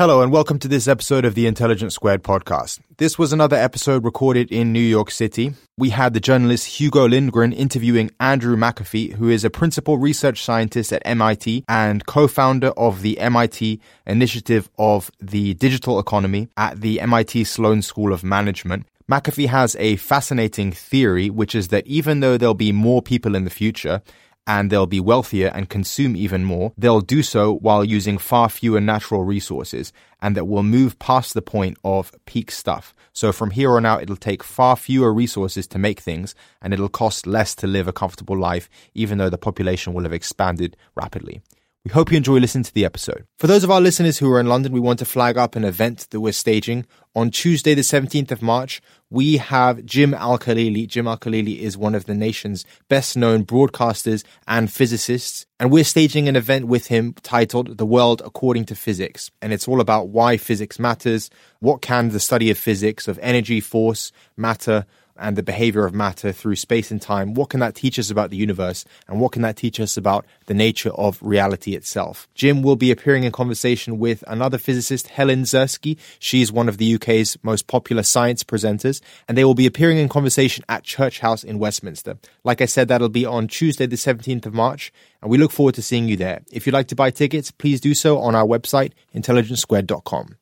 Hello, and welcome to this episode of the Intelligence Squared podcast. This was another episode recorded in New York City. We had the journalist Hugo Lindgren interviewing Andrew McAfee, who is a principal research scientist at MIT and co founder of the MIT Initiative of the Digital Economy at the MIT Sloan School of Management. McAfee has a fascinating theory, which is that even though there'll be more people in the future, and they'll be wealthier and consume even more, they'll do so while using far fewer natural resources, and that will move past the point of peak stuff. So from here on out, it'll take far fewer resources to make things, and it'll cost less to live a comfortable life, even though the population will have expanded rapidly. We hope you enjoy listening to the episode. For those of our listeners who are in London, we want to flag up an event that we're staging. On Tuesday, the 17th of March, we have Jim Al-Khalili. Jim Al-Khalili is one of the nation's best known broadcasters and physicists. And we're staging an event with him titled The World According to Physics. And it's all about why physics matters. What can the study of physics, of energy, force, matter, and the behavior of matter through space and time, what can that teach us about the universe? And what can that teach us about the nature of reality itself? Jim will be appearing in conversation with another physicist, Helen Czerski. She's one of the UK's most popular science presenters, and they will be appearing in conversation at Church House in Westminster. Like I said, that'll be on Tuesday, the 17th of March, and we look forward to seeing you there. If you'd like to buy tickets, please do so on our website, intelligencesquared.com.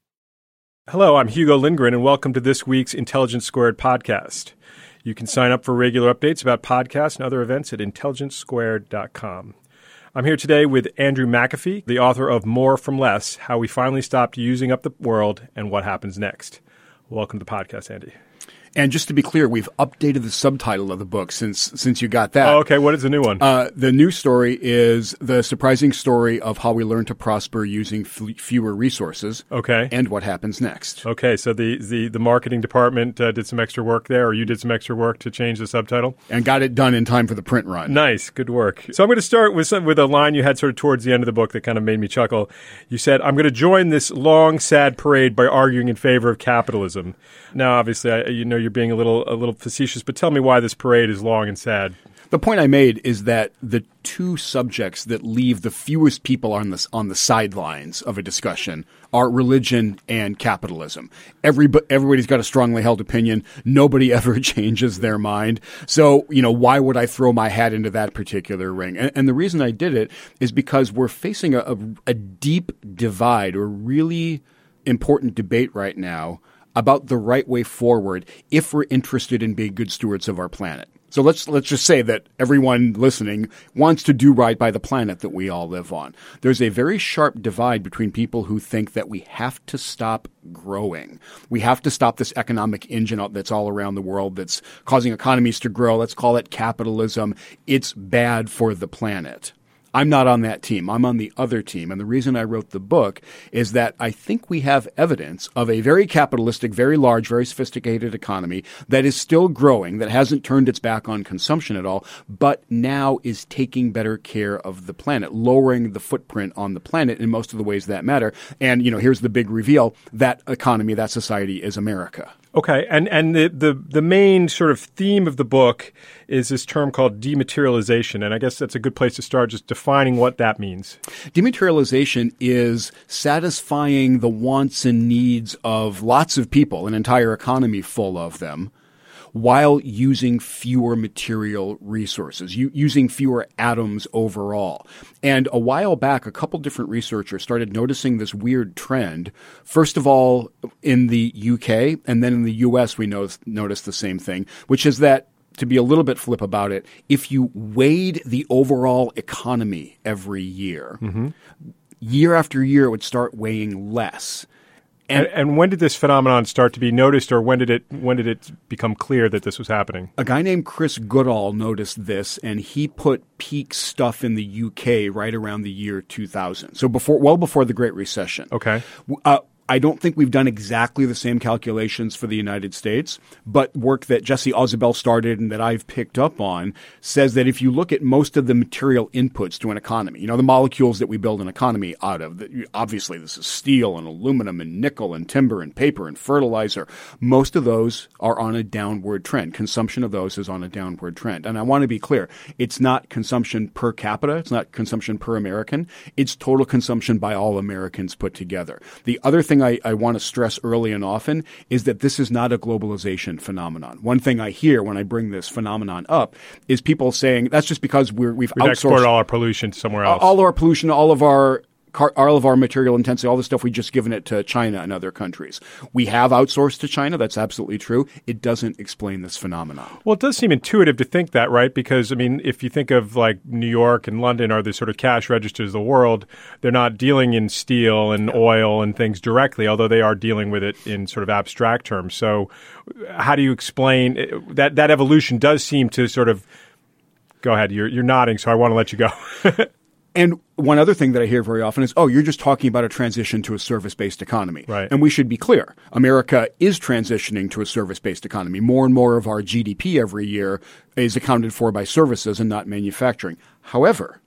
Hello, I'm Hugo Lindgren, and welcome to this week's Intelligence Squared podcast. You can sign up for regular updates about podcasts and other events at intelligencesquared.com. I'm here today with Andrew McAfee, the author of More from Less How We Finally Stopped Using Up the World and What Happens Next. Welcome to the podcast, Andy. And just to be clear, we've updated the subtitle of the book since since you got that. Oh, okay. What is the new one? Uh, the new story is the surprising story of how we learn to prosper using f- fewer resources. Okay. And what happens next. Okay. So the the, the marketing department uh, did some extra work there, or you did some extra work to change the subtitle, and got it done in time for the print run. Nice. Good work. So I'm going to start with some, with a line you had sort of towards the end of the book that kind of made me chuckle. You said, "I'm going to join this long, sad parade by arguing in favor of capitalism." Now, obviously, I, you know you're being a little a little facetious, but tell me why this parade is long and sad. The point I made is that the two subjects that leave the fewest people on the on the sidelines of a discussion are religion and capitalism. Everybody, everybody's got a strongly held opinion. Nobody ever changes their mind. So, you know, why would I throw my hat into that particular ring? And, and the reason I did it is because we're facing a, a, a deep divide or really important debate right now about the right way forward if we're interested in being good stewards of our planet. So let's let's just say that everyone listening wants to do right by the planet that we all live on. There's a very sharp divide between people who think that we have to stop growing. We have to stop this economic engine that's all around the world that's causing economies to grow. Let's call it capitalism. It's bad for the planet. I'm not on that team. I'm on the other team. And the reason I wrote the book is that I think we have evidence of a very capitalistic, very large, very sophisticated economy that is still growing, that hasn't turned its back on consumption at all, but now is taking better care of the planet, lowering the footprint on the planet in most of the ways that matter. And, you know, here's the big reveal that economy, that society is America. Okay, and and the, the the main sort of theme of the book is this term called dematerialization, and I guess that's a good place to start, just defining what that means. Dematerialization is satisfying the wants and needs of lots of people, an entire economy full of them, while using fewer material resources, u- using fewer atoms overall. And a while back, a couple different researchers started noticing this weird trend. First of all, in the UK, and then in the US, we noticed, noticed the same thing, which is that to be a little bit flip about it, if you weighed the overall economy every year, Mm-hmm. year after year, it would start weighing less. And, and when did this phenomenon start to be noticed, or when did it when did it become clear that this was happening? A guy named Chris Goodall noticed this, and he put peak stuff in the UK right around the year 2000. So before, well before the Great Recession. Okay. Uh, I don't think we've done exactly the same calculations for the United States, but work that Jesse Ausubel started and that I've picked up on says that if you look at most of the material inputs to an economy, you know, the molecules that we build an economy out of, obviously this is steel and aluminum and nickel and timber and paper and fertilizer, most of those are on a downward trend. Consumption of those is on a downward trend. And I want to be clear, it's not consumption per capita, it's not consumption per American, it's total consumption by all Americans put together. The other thing I, I want to stress early and often is that this is not a globalization phenomenon. One thing I hear when I bring this phenomenon up is people saying that's just because we're, we've We've outsourced exported all our pollution somewhere else. all of our pollution, all of our car, all of our material intensity, all the stuff we've just given it to China and other countries. We have outsourced to China. That's absolutely true. It doesn't explain this phenomenon. Well, it does seem intuitive to think that, right? Because I mean, if you think of like New York and London are the sort of cash registers of the world, they're not dealing in steel and oil and things directly, although they are dealing with it in sort of abstract terms. So, how do you explain eh, that? That evolution does seem to sort of. Go ahead. You're you're nodding, so I want to let you go. And one other thing that I hear very often is, oh, you're just talking about a transition to a service based economy. Right. And we should be clear America is transitioning to a service based economy. More and more of our GDP every year is accounted for by services and not manufacturing. However,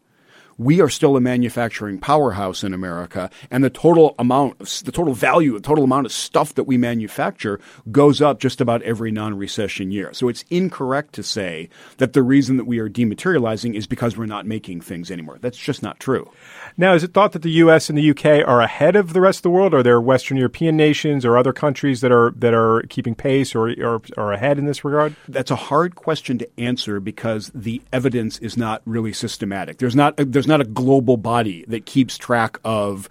we are still a manufacturing powerhouse in America, and the total amount, the total value, the total amount of stuff that we manufacture goes up just about every non-recession year. So it's incorrect to say that the reason that we are dematerializing is because we're not making things anymore. That's just not true. now, is it thought that the U.S. and the UK are ahead of the rest of the world? Are there Western European nations or other countries that are that are keeping pace or or are ahead in this regard? That's a hard question to answer because the evidence is not really systematic. There's not there's not a global body that keeps track of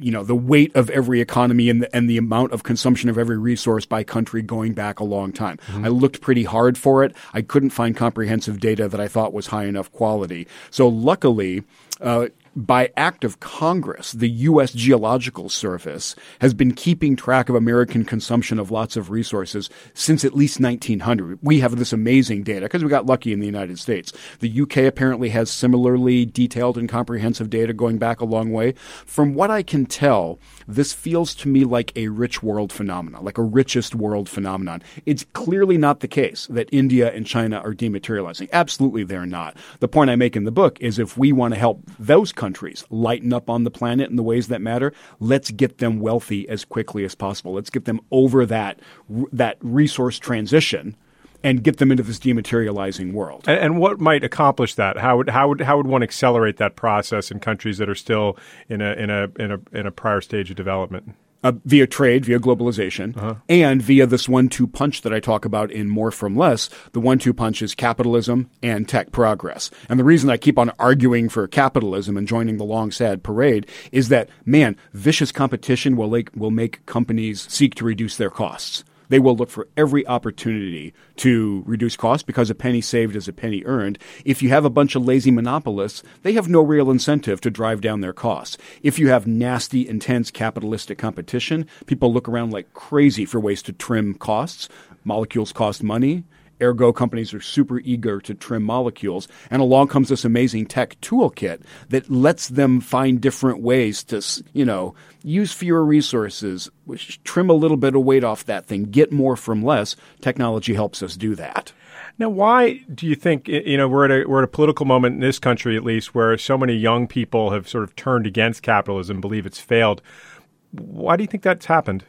you know the weight of every economy and the, and the amount of consumption of every resource by country going back a long time. I looked pretty hard for it. I couldn't find comprehensive data that I thought was high enough quality. So luckily. Uh, by act of Congress, the U.S. Geological Service has been keeping track of American consumption of lots of resources since at least 1900. We have this amazing data because we got lucky in the United States. The UK apparently has similarly detailed and comprehensive data going back a long way. From what I can tell, this feels to me like a rich world phenomenon, like a richest world phenomenon. It's clearly not the case that India and China are dematerializing. Absolutely, they're not. The point I make in the book is if we want to help those countries lighten up on the planet in the ways that matter, let's get them wealthy as quickly as possible. Let's get them over that that resource transition and get them into this dematerializing world. And, and what might accomplish that? How would how would how would one accelerate that process in countries that are still in a in a in a in a prior stage of development? Uh, via trade, via globalization, and via this one-two punch that I talk about in More from Less. The one-two punch is capitalism and tech progress. And the reason I keep on arguing for capitalism and joining the long sad parade is that man, vicious competition will make will make companies seek to reduce their costs. They will look for every opportunity to reduce costs because a penny saved is a penny earned. If you have a bunch of lazy monopolists, they have no real incentive to drive down their costs. If you have nasty, intense capitalistic competition, people look around like crazy for ways to trim costs. Molecules cost money. Ergo, companies are super eager to trim molecules. And along comes this amazing tech toolkit that lets them find different ways to, you know, use fewer resources, trim a little bit of weight off that thing, get more from less. Technology helps us do that. Now, why do you think you know we're at a we're at a political moment in this country, at least, where so many young people have sort of turned against capitalism, believe it's failed? Why do you think that's happened?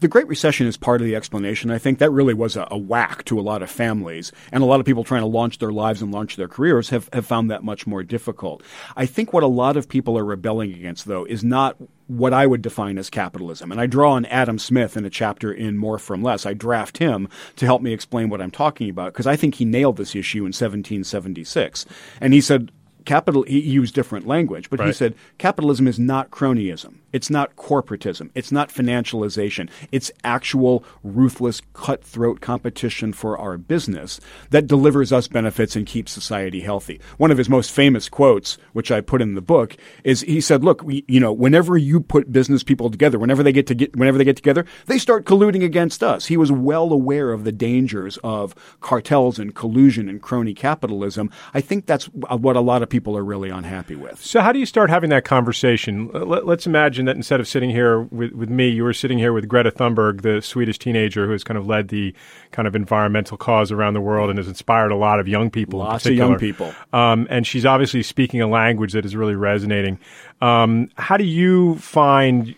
The Great Recession is part of the explanation. I think that really was a, a, whack to a lot of families, and a lot of people trying to launch their lives and launch their careers have, have found that much more difficult. I think what a lot of people are rebelling against, though, is not what I would define as capitalism. And I draw on Adam Smith in a chapter in More from Less. I draft him to help me explain what I'm talking about because I think he nailed this issue in 1776. And he said, capital he used different language, but he said capitalism is not cronyism. It's not corporatism. It's not financialization. It's actual ruthless cutthroat competition for our business that delivers us benefits and keeps society healthy. One of his most famous quotes, which I put in the book, is he said, "Look, we, you know, whenever you put business people together, whenever they get to get whenever they get together, they start colluding against us." He was well aware of the dangers of cartels and collusion and crony capitalism. I think that's uh, what a lot of people are really unhappy with. So, how do you start having that conversation? Let, us imagine that instead of sitting here with, with me, you were sitting here with Greta Thunberg, the Swedish teenager who has kind of led the kind of environmental cause around the world and has inspired a lot of young people. in Lots of young people. Um, and she's obviously speaking a language that is really resonating. Um, how do you find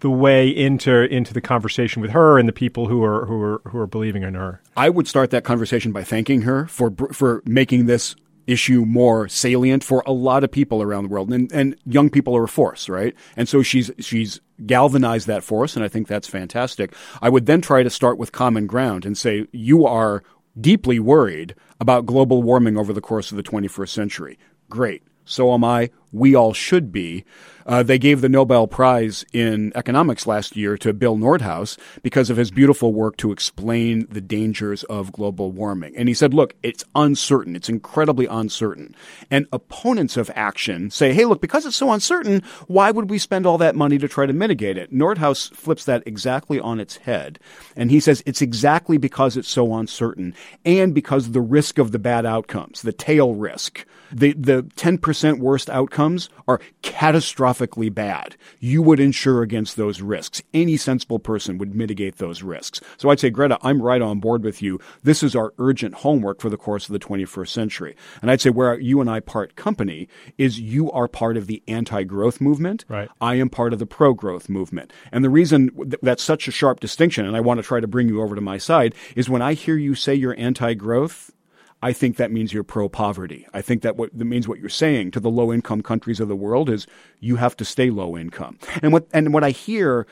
the way into into the conversation with her and the people who are who are who are believing in her? I would start that conversation by thanking her for for making this issue more salient for a lot of people around the world, and and young people are a force, right? And so she's she's galvanized that force, and I think that's fantastic. I would then try to start with common ground and say you are deeply worried about global warming over the course of the 21st century. Great. So am I. We all should be. Uh, they gave the Nobel Prize in economics last year to Bill Nordhaus because of his beautiful work to explain the dangers of global warming. And he said, look, it's uncertain. It's incredibly uncertain. And opponents of action say, hey, look, because it's so uncertain, why would we spend all that money to try to mitigate it? Nordhaus flips that exactly on its head. And he says it's exactly because it's so uncertain and because the risk of the bad outcomes, the tail risk. The, the 10% worst outcomes are catastrophically bad. You would insure against those risks. Any sensible person would mitigate those risks. So I'd say, Greta, I'm right on board with you. This is our urgent homework for the course of the 21st century. And I'd say where you and I part company is you are part of the anti-growth movement. Right. I am part of the pro-growth movement. And the reason th- that's such a sharp distinction, and I want to try to bring you over to my side, is when I hear you say you're anti-growth, I think that means you're pro poverty. I think that what that means what you're saying to the low income countries of the world is you have to stay low income. And what and what I hear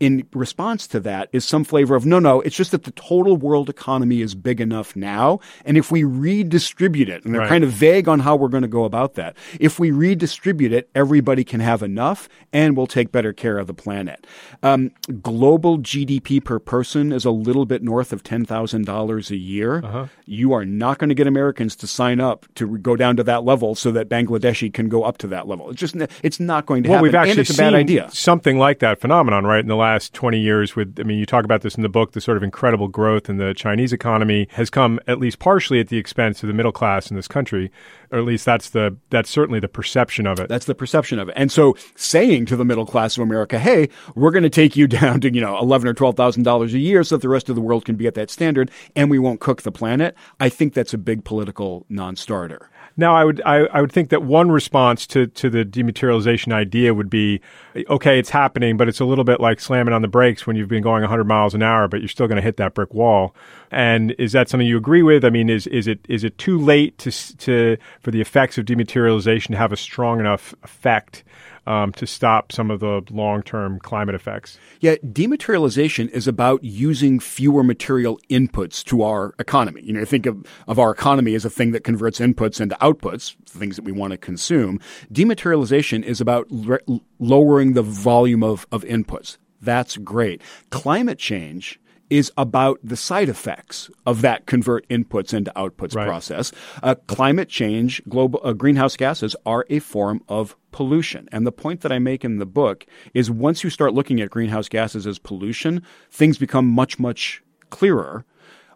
in response to that is some flavor of no, no, it's just that the total world economy is big enough now. And if we redistribute it, and they're Right. kind of vague on how we're going to go about that, if we redistribute it, everybody can have enough and we'll take better care of the planet. Um, global GDP per person is a little bit north of $10,000 a year. Uh-huh. You are not going to get Americans to sign up to go down to that level so that Bangladeshi can go up to that level. It's just, it's not going to Well, happen. we've actually and it's a seen bad idea. something like that phenomenon, right? In the last 20 years with, I mean, you talk about this in the book, the sort of incredible growth in the Chinese economy has come at least partially at the expense of the middle class in this country, or at least that's the, that's certainly the perception of it. That's the perception of it. And so saying to the middle class of America, hey, we're going to take you down to, you know, eleven or twelve thousand dollars a year so that the rest of the world can be at that standard and we won't cook the planet, I think that's a big political non starter. Now, I would I, I would think that one response to, to the dematerialization idea would be, okay, it's happening, but it's a little bit like slamming on the brakes when you've been going 100 miles an hour, but you're still going to hit that brick wall. And is that something you agree with? I mean, is is it is it too late to to for the effects of dematerialization to have a strong enough effect um, to stop some of the long term climate effects? Yeah, dematerialization is about using fewer material inputs to our economy. You know, you think of, of our economy as a thing that converts inputs into outputs, things that we want to consume. Dematerialization is about re- lowering the volume of, of inputs. That's great. Climate change is about the side effects of that convert inputs into outputs Right. process. Uh, climate change, global uh, greenhouse gases are a form of pollution. And the point that I make in the book is once you start looking at greenhouse gases as pollution, things become much, much clearer.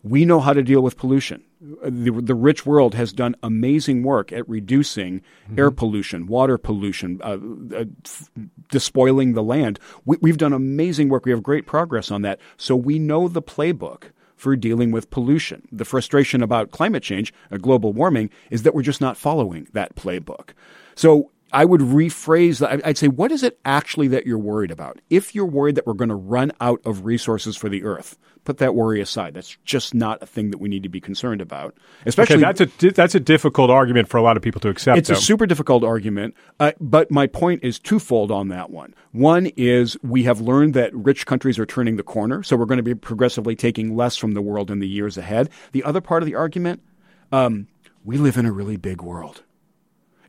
We know how to deal with pollution. The, the rich world has done amazing work at reducing air pollution, water pollution, uh, uh, f- despoiling the land. We, we've done amazing work. We have great progress on that. So we know the playbook for dealing with pollution. The frustration about climate change, uh, global warming, is that we're just not following that playbook. So I would rephrase that. I'd say, what is it actually that you're worried about? If you're worried that we're going to run out of resources for the earth, put that worry aside. That's just not a thing that we need to be concerned about. Especially Okay, that's a that's a difficult argument for a lot of people to accept. it's a super difficult argument, uh, but my point is twofold on that one. One is we have learned that rich countries are turning the corner, so we're going to be progressively taking less from the world in the years ahead. The other part of the argument, um, we live in a really big world.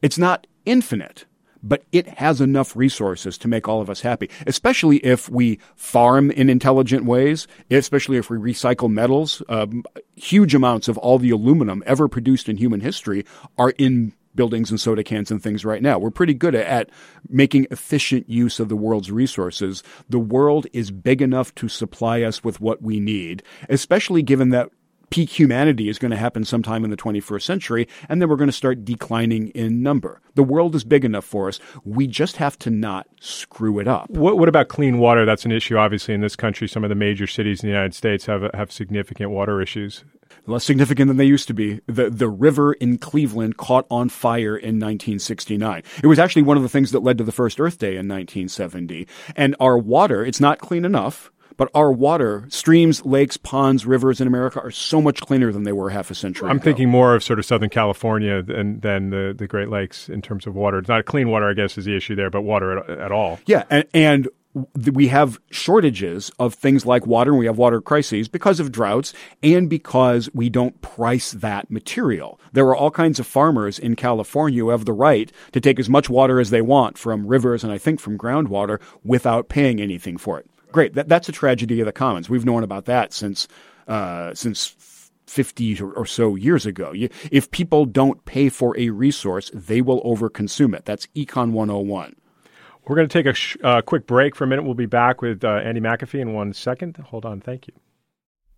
It's not infinite, but it has enough resources to make all of us happy, especially if we farm in intelligent ways, especially if we recycle metals. Um, huge amounts of all the aluminum ever produced in human history are in buildings and soda cans and things right now. We're pretty good at making efficient use of the world's resources. The world is big enough to supply us with what we need, especially given that peak humanity is going to happen sometime in the 21st century, and then we're going to start declining in number. The world is big enough for us. We just have to not screw it up. What, what about clean water? That's an issue, obviously, in this country. Some of the major cities in the United States have have significant water issues. Less significant than they used to be. The the river in Cleveland caught on fire in 1969. It was actually one of the things that led to the first Earth Day in 1970. And our water, it's not clean enough but our water, streams, lakes, ponds, rivers in America are so much cleaner than they were half a century ago. I'm ago. thinking more of sort of Southern California than, than the, the Great Lakes in terms of water. It's not clean water, I guess, is the issue there, but water at, at all. Yeah, and, and we have shortages of things like water, and we have water crises because of droughts and because we don't price that material. There are all kinds of farmers in California who have the right to take as much water as they want from rivers and I think from groundwater without paying anything for it. Great. That, that's a tragedy of the commons. We've known about that since uh, since 50 or, so years ago. If people don't pay for a resource, they will overconsume it. That's Econ 101. We're going to take a sh- uh, quick break for a minute. We'll be back with uh, Andy McAfee in one second. Hold on. Thank you.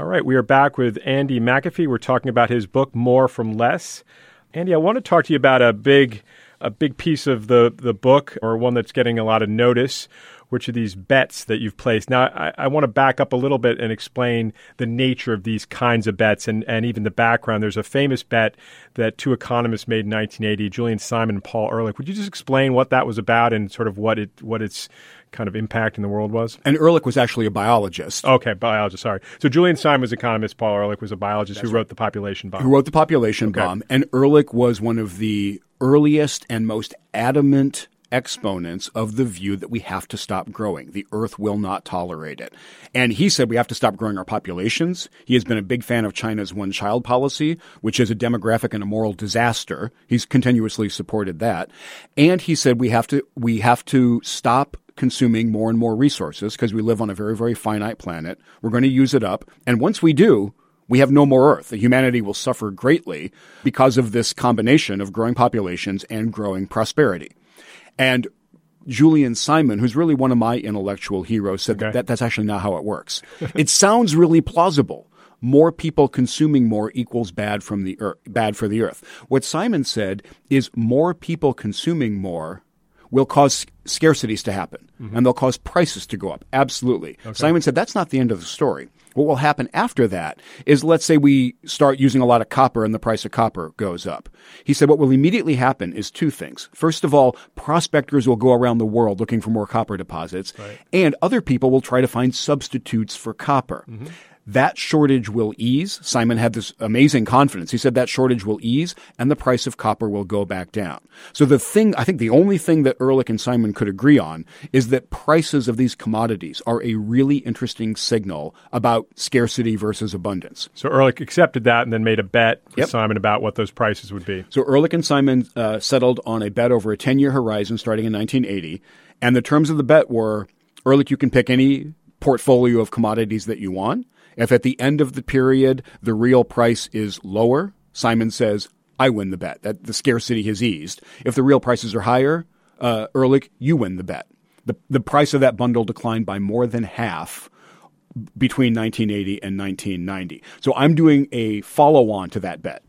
All right, we are back with Andy McAfee. We're talking about his book, More from Less. Andy, I want to talk to you about a big, a big piece of the, the book, or one that's getting a lot of notice, which are these bets that you've placed. Now, I, I, want to back up a little bit and explain the nature of these kinds of bets and, and even the background. There's a famous bet that two economists made in 1980, Julian Simon and Paul Ehrlich. Would you just explain what that was about and sort of what it what its kind of impact in the world was? And Ehrlich was actually a biologist. Okay, biologist. Sorry. So Julian Simon was an economist. Paul Ehrlich was a biologist That's who wrote the population bomb. Who wrote the population okay. bomb? And Ehrlich was one of the earliest and most adamant exponents of the view that we have to stop growing. The earth will not tolerate it. And he said we have to stop growing our populations. He has been a big fan of China's one child policy, which is a demographic and a moral disaster. He's continuously supported that. And he said we have to, we have to stop consuming more and more resources because we live on a very, very finite planet. We're going to use it up. And once we do, we have no more Earth. Humanity will suffer greatly because of this combination of growing populations and growing prosperity. And Julian Simon, who's really one of my intellectual heroes, said okay. that that's actually not how it works. it sounds really plausible. More people consuming more equals bad from the earth, bad for the earth. What Simon said is more people consuming more will cause scarcities to happen mm-hmm. and they'll cause prices to go up. Absolutely. Simon said that's not the end of the story. What will happen after that is let's say we start using a lot of copper and the price of copper goes up. He said what will immediately happen is two things. First of all, prospectors will go around the world looking for more copper deposits and other people will try to find substitutes for copper. Mm-hmm. That shortage will ease. Simon had this amazing confidence. He said that shortage will ease and the price of copper will go back down. So the thing, I think the only thing that Ehrlich and Simon could agree on is that prices of these commodities are a really interesting signal about scarcity versus abundance. So Ehrlich accepted that and then made a bet with Yep. Simon about what those prices would be. So Ehrlich and Simon uh, settled on a bet over a 10 year horizon starting in 1980. And the terms of the bet were Ehrlich, you can pick any portfolio of commodities that you want. If at the end of the period the real price is lower, Simon says, I win the bet. That the scarcity has eased. If the real prices are higher, uh, Ehrlich, you win the bet. The, the price of that bundle declined by more than half between 1980 and 1990. So I'm doing a follow on to that bet.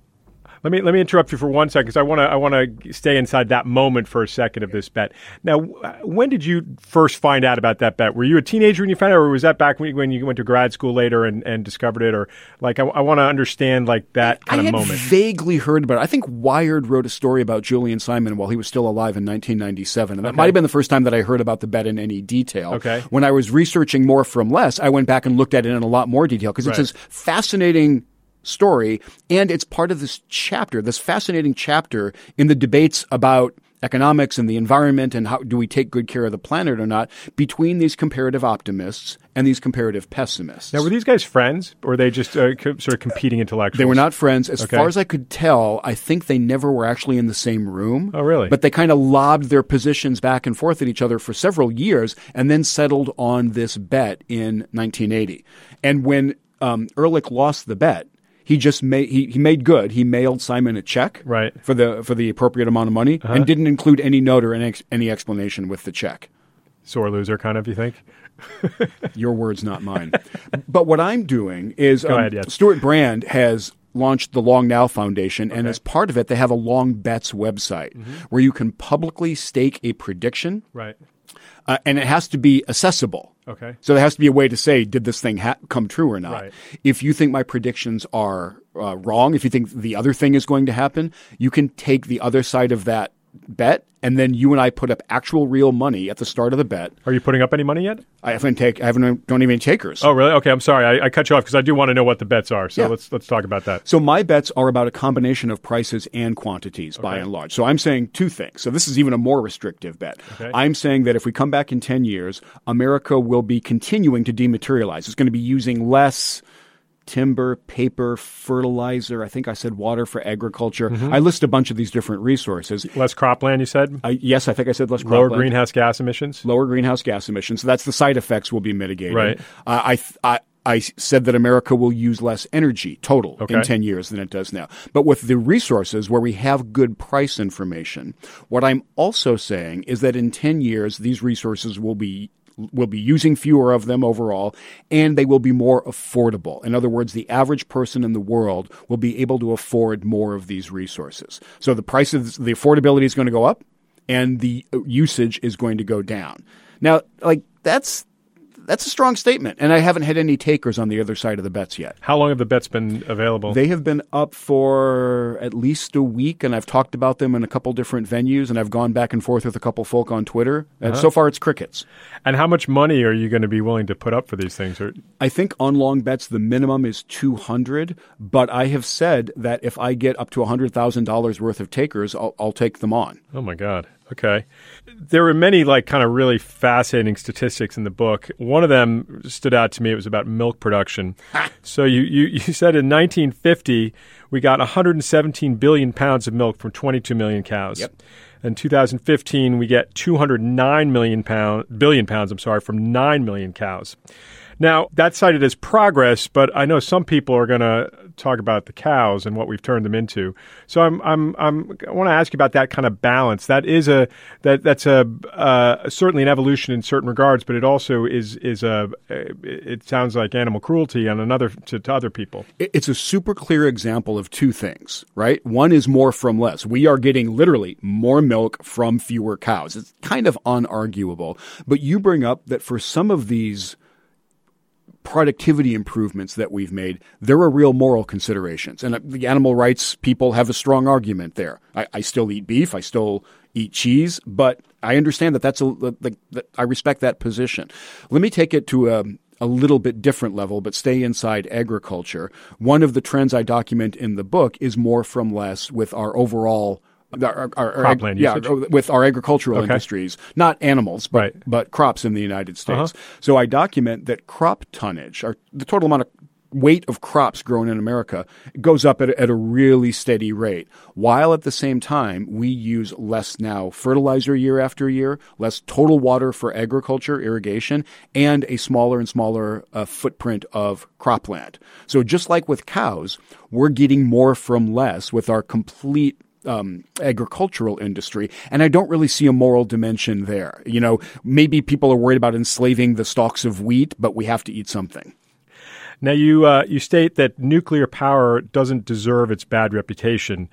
Let me let me interrupt you for one second because I want to I want to stay inside that moment for a second of this bet. Now, uh, when did you first find out about that bet? Were you a teenager when you found out, or was that back when you, when you went to grad school later and, and discovered it? Or like I, I want to understand like that kind I of had moment. vaguely heard about it. I think Wired wrote a story about Julian Simon while he was still alive in 1997, and that might have been the first time that I heard about the bet in any detail. Okay. When I was researching more from less, I went back and looked at it in a lot more detail because Right. it's this fascinating story, and it's part of this chapter, this fascinating chapter in the debates about economics and the environment and how do we take good care of the planet or not between these comparative optimists and these comparative pessimists. Now, were these guys friends, or were they just uh, co- sort of competing intellectuals? They were not friends. As Okay. far as I could tell, I think they never were actually in the same room. Oh, really? But they kind of lobbed their positions back and forth at each other for several years and then settled on this bet in 1980. And when um, Ehrlich lost the bet, he just made he, he made good. He mailed Simon a check Right. Uh-huh. for the for the appropriate amount of money and didn't include any note or any, ex- any explanation with the check. sore loser, kind of. You think? Your words, not mine. but what I'm doing is um, ahead, yes. Stewart Brand has launched the Long Now Foundation, and as part of it, they have a Long Bets website Mm-hmm. where you can publicly stake a prediction, Right. Uh, and it has to be accessible. Okay. So there has to be a way to say, did this thing ha- come true or not? Right. If you think my predictions are uh, wrong, if you think the other thing is going to happen, you can take the other side of that bet, and then you and I put up actual real money at the start of the bet. Are you putting up any money yet? I haven't take, I haven't don't even takers. Oh, really? Okay, I'm sorry. I, I cut you off because I do want to know what the bets are. So Yeah. let's let's talk about that. So my bets are about a combination of prices and quantities by and large. So I'm saying two things. So this is even a more restrictive bet. Okay. I'm saying that if we come back in 10 years, America will be continuing to dematerialize. It's going to be using less timber, paper, fertilizer. I think I said water for agriculture. Mm-hmm. I list a bunch of these different resources. Less cropland, you said. I, yes, I think I said less Lower cropland. greenhouse gas emissions. lower greenhouse gas emissions. So that's the side effects will be mitigated. Right. Uh, I, th- I I said that America will use less energy total Okay. in 10 years than it does now. But with the resources where we have good price information, what I'm also saying is that in 10 years these resources will be will be using fewer of them overall and they will be more affordable. In other words, the average person in the world will be able to afford more of these resources. So the price of the affordability is going to go up and the uh, usage is going to go down. Now, like that's that's a strong statement, and I haven't had any takers on the other side of the bets yet. How long have the bets been available? They have been up for at least a week, and I've talked about them in a couple different venues, and I've gone back and forth with a couple folk on Twitter. And uh-huh. so far, it's crickets. and how much money are you going to be willing to put up for these things? Or I think on long bets the minimum is two hundred, but I have said that if I get up to hundred thousand dollars worth of takers, I'll, I'll take them on. oh my god. Okay. There were many like kind of really fascinating statistics in the book. One of them stood out to me. It was about milk production. so you, you, you said in 1950 we got 117 billion pounds of milk from 22 million cows. Yep. In 2015 we get 209 million pound billion pounds. I'm sorry from 9 million cows. Now, that's cited as progress, but I know some people are going to talk about the cows and what we've turned them into. So I'm, I'm, I'm I want to ask you about that kind of balance. That is a that that's a uh, certainly an evolution in certain regards, but it also is is a it sounds like animal cruelty on another to, to other people. It's a super clear example of two things, right? One is more from less. We are getting literally more milk from fewer cows. It's kind of unarguable. But you bring up that for some of these productivity improvements that we've made, there are real moral considerations. And uh, the animal rights people have a strong argument there. I, I still eat beef, I still eat cheese, but I understand that that's a, the, the, I respect that position. Let me take it to a, a little bit different level, but stay inside agriculture. One of the trends I document in the book is more from less with our overall our, our, our Cropland yeah, usage? with our agricultural Okay. industries, not animals, but, Right. but crops in the United States. Uh-huh. So I document that crop tonnage, or the total amount of weight of crops grown in America, goes up at, a- at a really steady rate, while at the same time we use less now fertilizer year after year, less total water for agriculture, irrigation, and a smaller and smaller uh, footprint of cropland. So just like with cows, we're getting more from less with our complete um, agricultural industry, and I don't really see a moral dimension there. You know, maybe people are worried about enslaving the stalks of wheat, but we have to eat something. Now, you uh, you state that nuclear power doesn't deserve its bad reputation.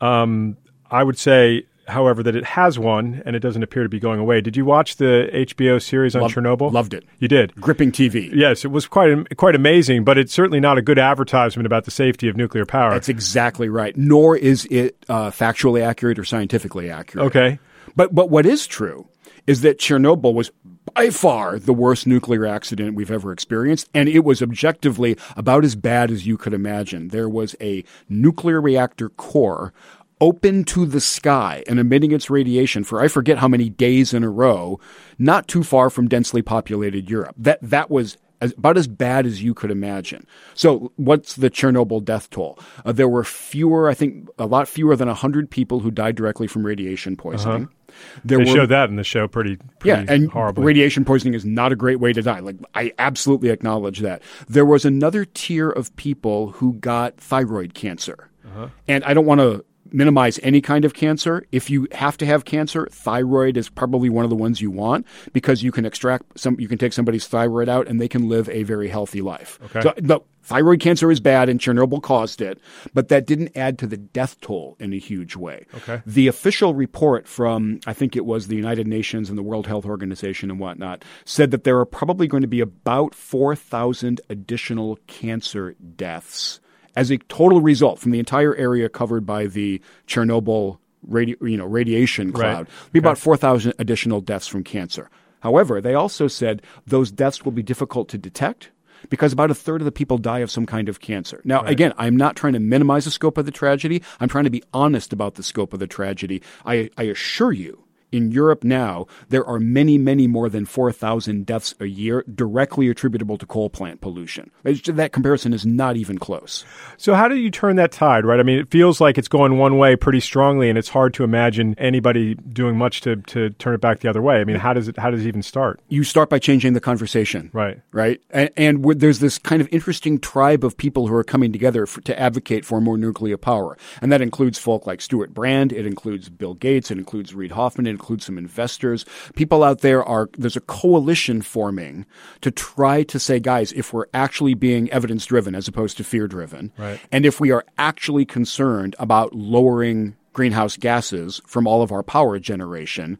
Um, I would say, however, that it has one, and it doesn't appear to be going away. Did you watch the HBO series on Chernobyl? loved it. You did. Gripping TV. Yes, it was quite quite amazing, but it's certainly not a good advertisement about the safety of nuclear power. That's exactly right. Nor is it uh, factually accurate or scientifically accurate. okay. But but what is true is that Chernobyl was by far the worst nuclear accident we've ever experienced, and it was objectively about as bad as you could imagine. There was a nuclear reactor core open to the sky and emitting its radiation for I forget how many days in a row, not too far from densely populated Europe. That that was as, about as bad as you could imagine. So, what's the Chernobyl death toll? Uh, there were fewer, I think, a lot fewer than 100 people who died directly from radiation poisoning. There Uh-huh. They were, showed that in the show pretty, yeah, and horribly. radiation poisoning is not a great way to die. Like, I absolutely acknowledge that. There was another tier of people who got thyroid cancer. Uh-huh. And I don't want to minimize any kind of cancer. If you have to have cancer, thyroid is probably one of the ones you want because you can extract some, you can take somebody's thyroid out and they can live a very healthy life. Okay. So, no, thyroid cancer is bad and Chernobyl caused it, but that didn't add to the death toll in a huge way. Okay. The official report from, I think it was the United Nations and the World Health Organization and whatnot, said that there are probably going to be about 4,000 additional cancer deaths as a total result from the entire area covered by the Chernobyl radi- you know, radiation cloud. Be about 4,000 additional deaths from cancer. However, they also said those deaths will be difficult to detect because about a third of the people die of some kind of cancer. Now, again, I'm not trying to minimize the scope of the tragedy. I'm trying to be honest about the scope of the tragedy. I, I assure you, in Europe now, there are many, many more than 4,000 deaths a year directly attributable to coal plant pollution. Just- that comparison is not even close. So how do you turn that tide, right? I mean, it feels like it's going one way pretty strongly, and it's hard to imagine anybody doing much to, to turn it back the other way. I mean, how does it how does it even start? You start by changing the conversation. Right. Right. And, and there's this kind of interesting tribe of people who are coming together for, to advocate for more nuclear power. And that includes folk like Stewart Brand. It includes Bill Gates. It includes Reid Hoffman. It includes some investors. People out there are, there's a coalition forming to try to say, guys, if we're actually being evidence driven as opposed to fear driven, Right. and if we are actually concerned about lowering greenhouse gases from all of our power generation,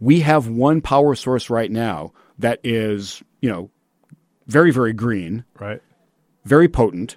we have one power source right now that is, you know, very, very green, Right. very potent,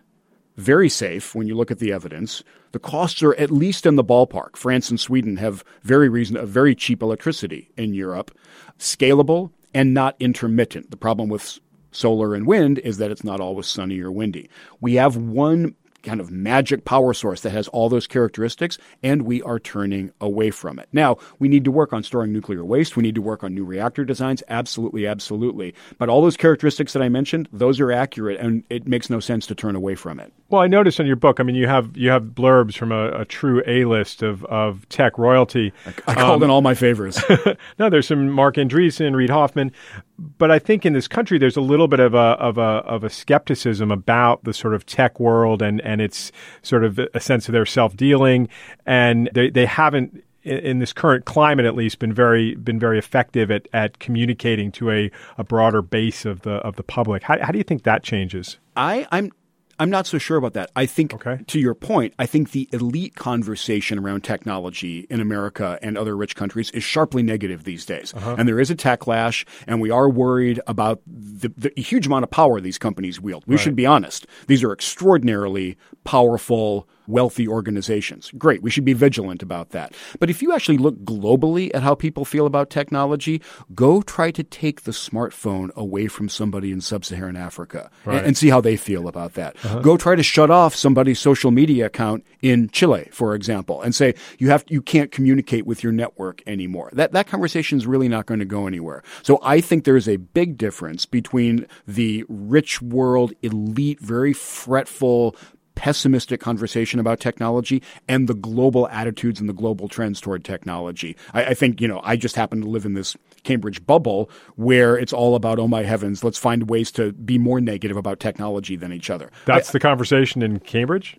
very safe when you look at the evidence. The costs are at least in the ballpark. France and Sweden have very reason, a very cheap electricity in Europe, scalable and not intermittent. The problem with solar and wind is that it's not always sunny or windy. We have one kind of magic power source that has all those characteristics, and we are turning away from it. Now, we need to work on storing nuclear waste. We need to work on new reactor designs. Absolutely, absolutely. But all those characteristics that I mentioned, those are accurate, and it makes no sense to turn away from it. Well, I noticed in your book. I mean, you have you have blurbs from a, a true A list of, of tech royalty. I called um, in all my favorites. no, there's some Marc Andreessen, Reid Hoffman. But I think in this country there's a little bit of a of a of a skepticism about the sort of tech world and and its sort of a sense of their self dealing, and they they haven't in this current climate at least been very been very effective at, at communicating to a, a broader base of the of the public. How, how do you think that changes? I, I'm I'm not so sure about that. I think, Okay. to your point, I think the elite conversation around technology in America and other rich countries is sharply negative these days. Uh-huh. And there is a techlash, and we are worried about the, the huge amount of power these companies wield. We should be honest. These are extraordinarily powerful, wealthy organizations. Great. We should be vigilant about that. But if you actually look globally at how people feel about technology, go try to take the smartphone away from somebody in sub-Saharan Africa and, and see how they feel about that. Uh-huh. Go try to shut off somebody's social media account in Chile, for example, and say you have you can't communicate with your network anymore. That that conversation is really not going to go anywhere. So I think there is a big difference between the rich world elite, very fretful pessimistic conversation about technology and the global attitudes and the global trends toward technology. I, I think, you know, I just happen to live in this Cambridge bubble where it's all about, oh my heavens, let's find ways to be more negative about technology than each other. That's the conversation in Cambridge.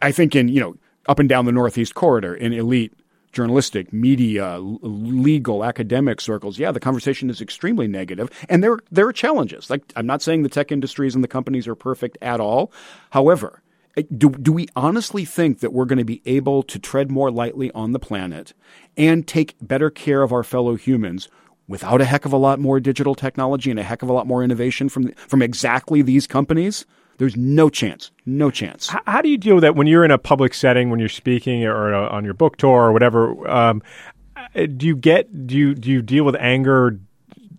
I think in, you know, up and down the Northeast corridor in elite journalistic, media, l- legal, academic circles, yeah, the conversation is extremely negative, and there there are challenges. Like I'm not saying the tech industries and the companies are perfect at all. However, do do we honestly think that we're going to be able to tread more lightly on the planet and take better care of our fellow humans? Without a heck of a lot more digital technology and a heck of a lot more innovation from from exactly these companies, there's no chance, no chance. How, how do you deal with that when you're in a public setting, when you're speaking or uh, on your book tour or whatever? Um, uh, do you get do you do you deal with anger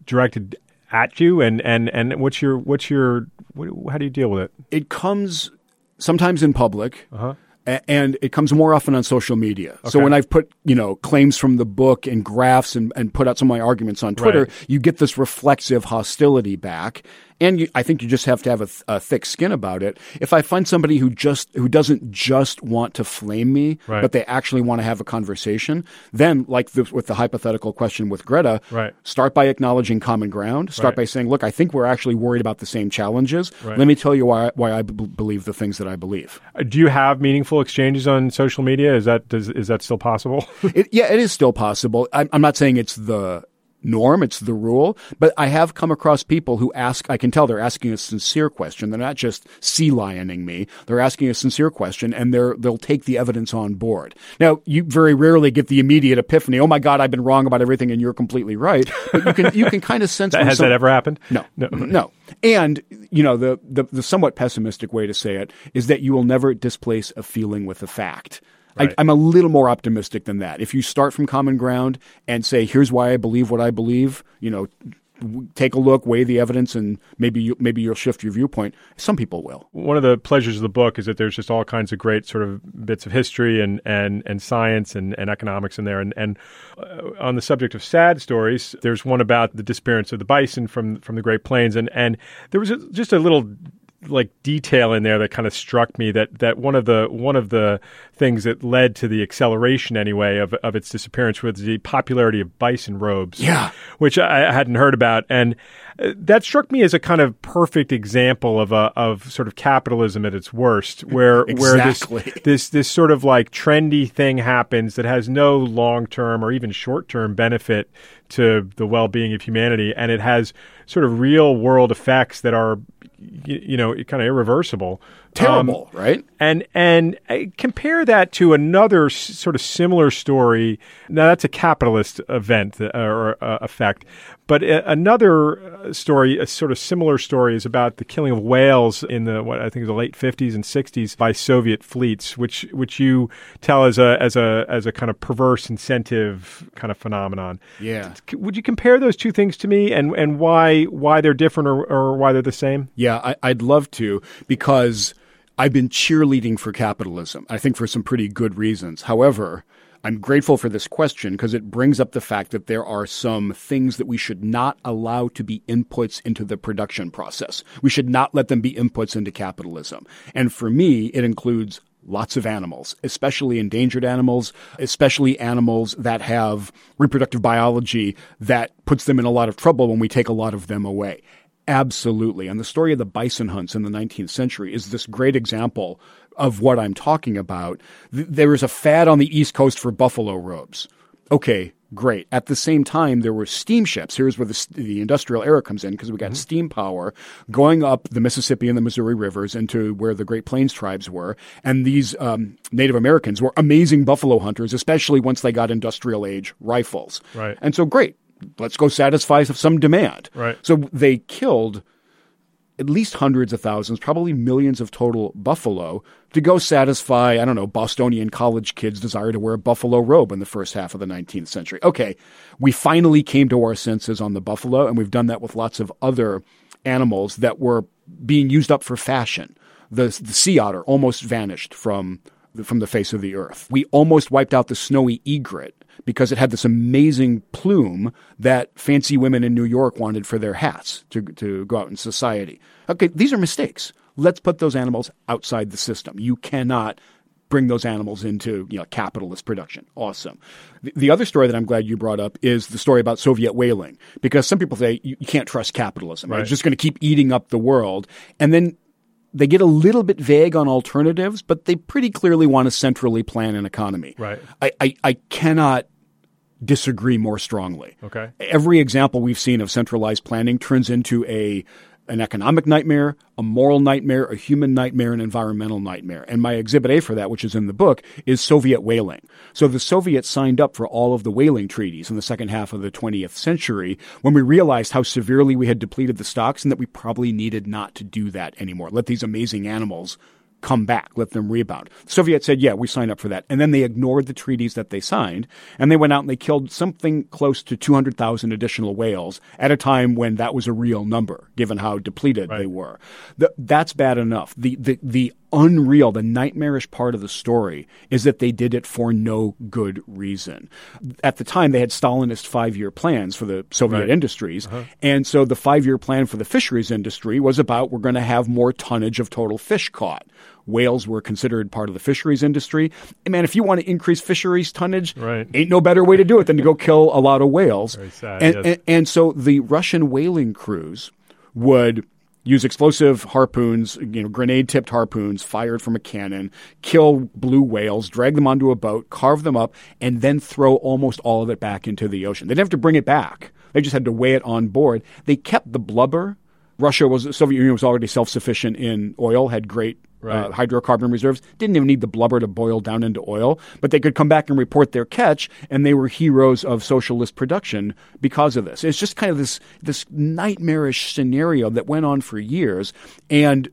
directed at you and and and what's your what's your what, how do you deal with it? it comes sometimes in public. Uh-huh. a- And it comes more often on social media. So when I've put, you know, claims from the book and graphs and, and put out some of my arguments on Twitter, Right. you get this reflexive hostility back. And you, I think you just have to have a, th- a thick skin about it. If I find somebody who just who doesn't just want to flame me, Right. but they actually want to have a conversation, then like the, with the hypothetical question with Greta, Right. start by acknowledging common ground. Start Right. by saying, "Look, I think we're actually worried about the same challenges. Let me tell you why why I b- believe the things that I believe." Uh, Do you have meaningful exchanges on social media? Is that does, is that still possible? It, yeah, it is still possible. I'm, I'm not saying it's the norm, it's the rule, but I have come across people who ask, I can tell they're asking a sincere question. They're not just sea lioning me. They're asking a sincere question and they're, they'll take the evidence on board. Now, you very rarely get the immediate epiphany. Oh my God, I've been wrong about everything and you're completely right. But you can, you can kind of sense That- has some- that ever happened? No, No. no, And you know the, the the somewhat pessimistic way to say it is that you will never displace a feeling with a fact. Right. I, I'm a little more optimistic than that. If you start from common ground and say, "Here's why I believe what I believe," you know, w- take a look, weigh the evidence, and maybe you, maybe you'll shift your viewpoint. Some people will. one of the pleasures of the book is that there's just all kinds of great sort of bits of history and and, and science and, and economics in there. And and uh, on the subject of sad stories, there's one about the disappearance of the bison from from the Great Plains, and and there was a, just a little like detail in there that kind of struck me that that one of the one of the things that led to the acceleration anyway of of its disappearance was the popularity of bison robes Yeah. which I hadn't heard about, and uh, that struck me as a kind of perfect example of a of sort of capitalism at its worst, where Exactly. where this this this sort of like trendy thing happens that has no long term or even short term benefit to the well being of humanity, and it has sort of real world effects that are you, you know kind of irreversible. Terrible, Um, right? and and uh, compare that to another s- sort of similar story. Now that's a capitalist event uh, or uh, effect, but uh, another story, a sort of similar story, is about the killing of whales in the what I think is the late fifties and sixties by Soviet fleets, which which you tell as a as a as a kind of perverse incentive kind of phenomenon. Yeah. Would you compare those two things to me, and and why why they're different or, or why they're the same? Yeah, I, I'd love to because I've been cheerleading for capitalism. I think for some pretty good reasons. However, I'm grateful for this question because it brings up the fact that there are some things that we should not allow to be inputs into the production process. We should not let them be inputs into capitalism. And for me, it includes lots of animals, especially endangered animals, especially animals that have reproductive biology that puts them in a lot of trouble when we take a lot of them away. Absolutely. And the story of the bison hunts in the 19th century is this great example of what I'm talking about. There was a fad on the East Coast for buffalo robes. Okay, great. At the same time, there were steamships. Here's where the, the industrial era comes in because we got mm-hmm. steam power going up the Mississippi and the Missouri rivers into where the Great Plains tribes were. And these um, Native Americans were amazing buffalo hunters, especially once they got industrial age rifles. Right. And so, great. Let's go satisfy some demand. Right. So they killed at least hundreds of thousands, probably millions of total buffalo to go satisfy, I don't know, Bostonian college kids' desire to wear a buffalo robe in the first half of the 19th century. Okay, we finally came to our senses on the buffalo, and we've done that with lots of other animals that were being used up for fashion. The, the sea otter almost vanished from the, from the face of the earth. We almost wiped out the snowy egret because it had this amazing plume that fancy women in New York wanted for their hats to, to go out in society. Okay, these are mistakes. Let's put those animals outside the system. You cannot bring those animals into you know capitalist production. Awesome. The, the, other story that I'm glad you brought up is the story about Soviet whaling, because some people say you, you can't trust capitalism. Right? It's just going to keep eating up the world, and then they get a little bit vague on alternatives, but they pretty clearly want to centrally plan an economy. Right. I, I, I cannot disagree more strongly. Okay. Every example we've seen of centralized planning turns into a an economic nightmare, a moral nightmare, a human nightmare, an environmental nightmare. And my exhibit A for that, which is in the book, is Soviet whaling. So the Soviets signed up for all of the whaling treaties in the second half of the 20th century when we realized how severely we had depleted the stocks and that we probably needed not to do that anymore. Let these amazing animals come back, let them rebound. The Soviets said, yeah, we signed up for that. And then they ignored the treaties that they signed, and they went out and they killed something close to 200,000 additional whales at a time when that was a real number, given how depleted right. they were. The, that's bad enough. The, the, the unreal, the nightmarish part of the story is that they did it for no good reason. At the time, they had Stalinist five year plans for the Soviet right. industries. Uh-huh. And so the five year plan for the fisheries industry was about we're going to have more tonnage of total fish caught. Whales were considered part of the fisheries industry. And man, if you want to increase fisheries tonnage, right. ain't no better way to do it than to go kill a lot of whales. Sad, and, yes. and, and so the Russian whaling crews would use explosive harpoons, you know, grenade tipped harpoons fired from a cannon, kill blue whales, drag them onto a boat, carve them up, and then throw almost all of it back into the ocean. They didn't have to bring it back. They just had to weigh it on board. They kept the blubber. Russia was, the Soviet Union was already self sufficient in oil, had great uh, right. uh, hydrocarbon reserves. Didn't even need the blubber to boil down into oil, but they could come back and report their catch, and they were heroes of socialist production because of this. It's just kind of this this nightmarish scenario that went on for years, and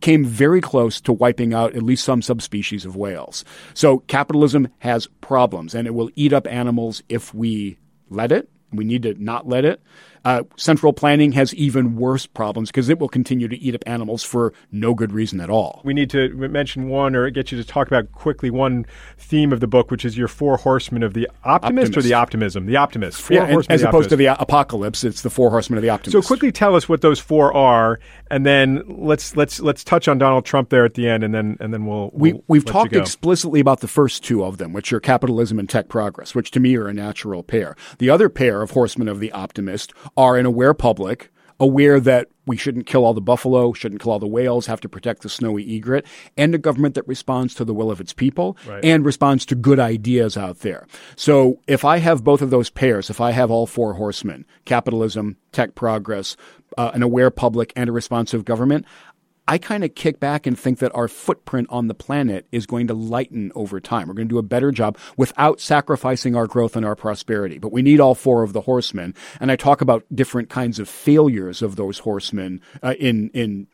came very close to wiping out at least some subspecies of whales. So capitalism has problems, and it will eat up animals if we let it. We need to not let it. Uh, central planning has even worse problems because it will continue to eat up animals for no good reason at all. We need to mention one or get you to talk about quickly one theme of the book, which is your four horsemen of the optimist, optimist. or the optimism? The optimist. Four yeah, as opposed optimist. to the apocalypse, it's the four horsemen of the optimist. So quickly tell us what those four are, and then let's let's let's touch on Donald Trump there at the end, and then and then we'll, we'll we, have talked explicitly about the first two of them, which are capitalism and tech progress, which to me are a natural pair. The other pair of horsemen of the optimist are an aware public, aware that we shouldn't kill all the buffalo, shouldn't kill all the whales, have to protect the snowy egret, and a government that responds to the will of its people right. and responds to good ideas out there. So if I have both of those pairs, if I have all four horsemen, capitalism, tech progress, uh, an aware public, and a responsive government, I kind of kick back and think that our footprint on the planet is going to lighten over time. We're going to do a better job without sacrificing our growth and our prosperity. But we need all four of the horsemen. And I talk about different kinds of failures of those horsemen uh, in in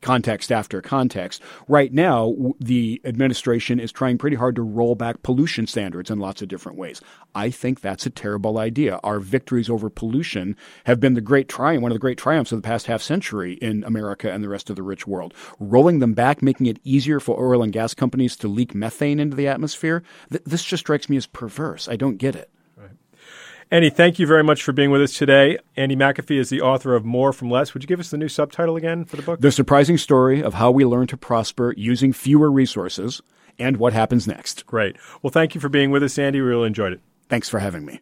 context after context. Right now, the administration is trying pretty hard to roll back pollution standards in lots of different ways. I think that's a terrible idea. Our victories over pollution have been the great triumph, one of the great triumphs of the past half century in America and the rest of the rich world. Rolling them back, making it easier for oil and gas companies to leak methane into the atmosphere, th- this just strikes me as perverse. I don't get it. Andy, thank you very much for being with us today. Andy McAfee is the author of More from Less. Would you give us the new subtitle again for the book? The Surprising Story of How We Learn to Prosper Using Fewer Resources and what happens next. Great. Well, thank you for being with us, Andy. We really enjoyed it. Thanks for having me.